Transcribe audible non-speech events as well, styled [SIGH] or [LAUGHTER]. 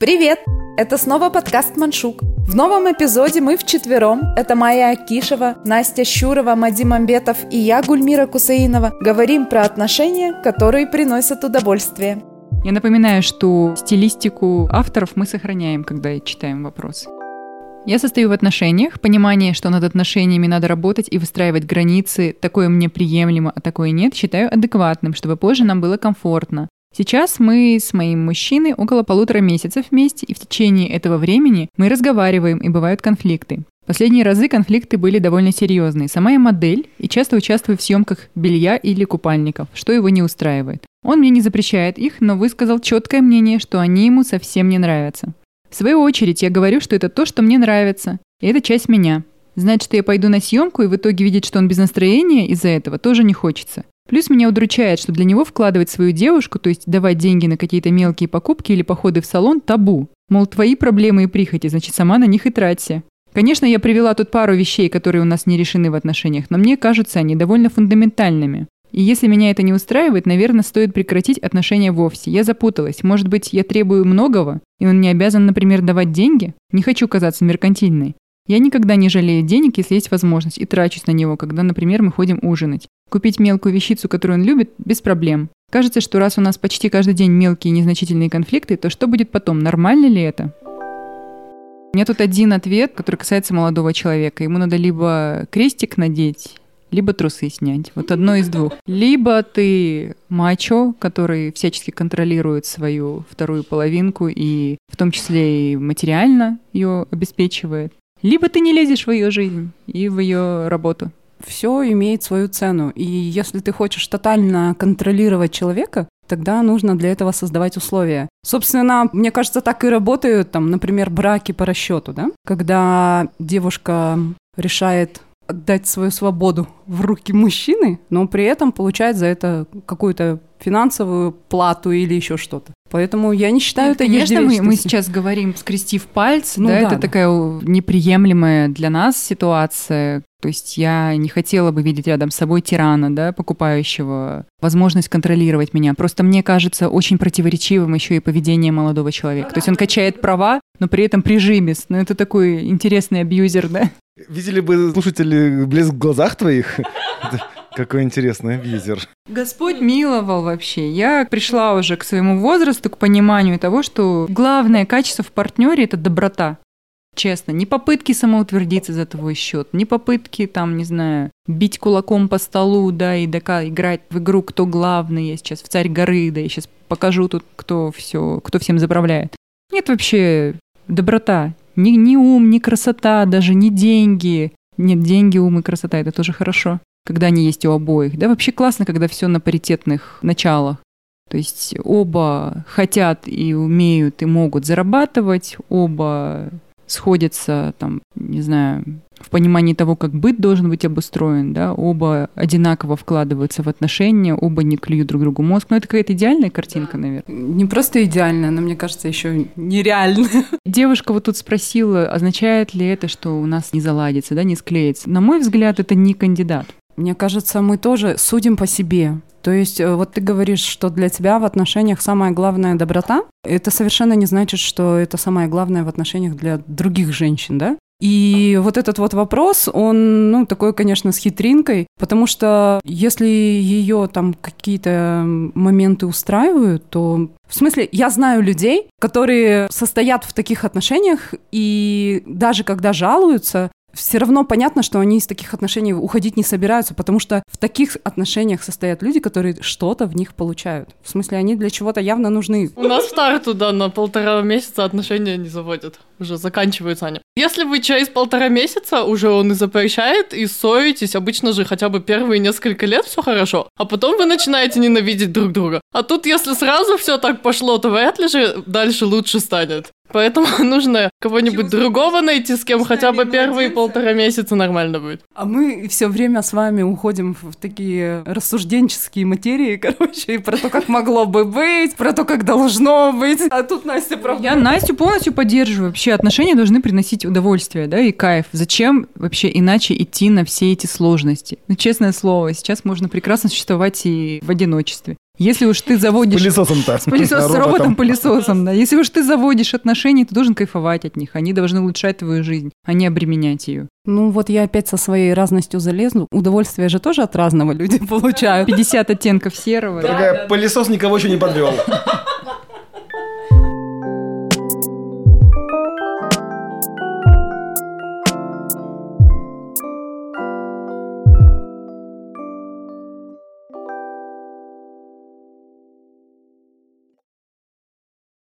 Привет! Это снова подкаст «Маншук». В новом эпизоде мы вчетвером, это Майя Акишева, Настя Щурова, Мадим Амбетов и я, Гульмира Кусаинова, говорим про отношения, которые приносят удовольствие. Я напоминаю, что стилистику авторов мы сохраняем, когда читаем вопросы. Я состою в отношениях, понимание, что над отношениями надо работать и выстраивать границы, такое мне приемлемо, а такое нет, считаю адекватным, чтобы позже нам было комфортно. Сейчас мы с моим мужчиной около полутора месяцев вместе, и в течение этого времени мы разговариваем, и бывают конфликты. Последние разы конфликты были довольно серьезные. Сама я модель и часто участвую в съемках белья или купальников, что его не устраивает. Он мне не запрещает их, но высказал четкое мнение, что они ему совсем не нравятся. В свою очередь я говорю, что это то, что мне нравится, и это часть меня. Знать, что я пойду на съемку и в итоге видеть, что он без настроения из-за этого, тоже не хочется. Плюс меня удручает, что для него вкладывать свою девушку, то есть давать деньги на какие-то мелкие покупки или походы в салон, табу. Мол, твои проблемы и прихоти, значит, сама на них и траться. Конечно, я привела тут пару вещей, которые у нас не решены в отношениях, но мне кажутся они довольно фундаментальными. И если меня это не устраивает, наверное, стоит прекратить отношения вовсе. Я запуталась. Может быть, я требую многого, и он не обязан, например, давать деньги? Не хочу казаться меркантильной. Я никогда не жалею денег, если есть возможность, и трачусь на него, когда, например, мы ходим ужинать. Купить мелкую вещицу, которую он любит, без проблем. Кажется, что раз у нас почти каждый день мелкие незначительные конфликты, то что будет потом? Нормально ли это? У меня тут один ответ, который касается молодого человека. Ему надо либо крестик надеть, либо трусы снять. Вот одно из двух. Либо ты мачо, который всячески контролирует свою вторую половинку и в том числе и материально ее обеспечивает. Либо ты не лезешь в ее жизнь и в ее работу. Все имеет свою цену. И если ты хочешь тотально контролировать человека, тогда нужно для этого создавать условия. Собственно, мне кажется, так и работают, там, например, браки по расчету, да? Когда девушка решает отдать свою свободу в руки мужчины, но при этом получает за это какую-то финансовую плату или еще что-то. Поэтому я не считаю Нет, это Конечно, мы, мы сейчас говорим, скрестив пальцы, ну, да, да, это да. такая неприемлемая для нас ситуация. То есть я не хотела бы видеть рядом с собой тирана, да, покупающего возможность контролировать меня. Просто мне кажется очень противоречивым еще и поведение молодого человека. То есть он качает права, но при этом прижимист. Ну, это такой интересный абьюзер, да? Видели бы слушатели блеск в глазах твоих? Какой интересный абьюзер. Господь миловал вообще. Я пришла уже к своему возрасту, к пониманию того, что главное качество в партнере – это доброта. Честно, не попытки самоутвердиться за твой счет, не попытки там, не знаю, бить кулаком по столу, да, и дока играть в игру, кто главный, я сейчас в царь горы, да, я сейчас покажу тут, кто все, кто всем заправляет. Нет вообще доброта, ни, ни ум, ни красота, даже не деньги. Нет, деньги, ум и красота, это тоже хорошо когда они есть у обоих. Да, вообще классно, когда все на паритетных началах. То есть оба хотят и умеют и могут зарабатывать, оба сходятся, там, не знаю, в понимании того, как быт должен быть обустроен, да, оба одинаково вкладываются в отношения, оба не клюют друг другу мозг. Ну, это какая-то идеальная картинка, наверное. Не просто идеальная, но, мне кажется, еще нереальная. [LAUGHS] Девушка вот тут спросила, означает ли это, что у нас не заладится, да, не склеится. На мой взгляд, это не кандидат. Мне кажется, мы тоже судим по себе. То есть э, вот ты говоришь, что для тебя в отношениях самая главная доброта. Это совершенно не значит, что это самое главное в отношениях для других женщин, да? И вот этот вот вопрос, он, ну, такой, конечно, с хитринкой, потому что если ее там какие-то моменты устраивают, то... В смысле, я знаю людей, которые состоят в таких отношениях, и даже когда жалуются, все равно понятно, что они из таких отношений уходить не собираются, потому что в таких отношениях состоят люди, которые что-то в них получают. В смысле, они для чего-то явно нужны. У нас второй туда на полтора месяца отношения не заводят. Уже заканчиваются они. Если вы через полтора месяца уже он и запрещает, и ссоритесь, обычно же хотя бы первые несколько лет все хорошо, а потом вы начинаете ненавидеть друг друга. А тут, если сразу все так пошло, то вряд ли же дальше лучше станет. Поэтому [LAUGHS] нужно кого-нибудь другого найти, с кем хотя бы первые полтора месяца нормально будет. А мы все время с вами уходим в такие рассужденческие материи, [LAUGHS] короче, и про то, как могло бы быть, про то, как должно быть. А тут Настя правда. Я Настю полностью поддерживаю. Вообще отношения должны приносить удовольствие, да, и кайф. Зачем вообще иначе идти на все эти сложности? Ну, честное слово, сейчас можно прекрасно существовать и в одиночестве. Если уж ты заводишь... Пылесосом-то. С, пылесос, с роботом-пылесосом, да. Если уж ты заводишь отношения, ты должен кайфовать от них. Они должны улучшать твою жизнь, а не обременять ее. Ну вот я опять со своей разностью залезу. Удовольствие же тоже от разного люди [LAUGHS] получают. 50 оттенков серого. Дорогая, пылесос никого еще не подвел.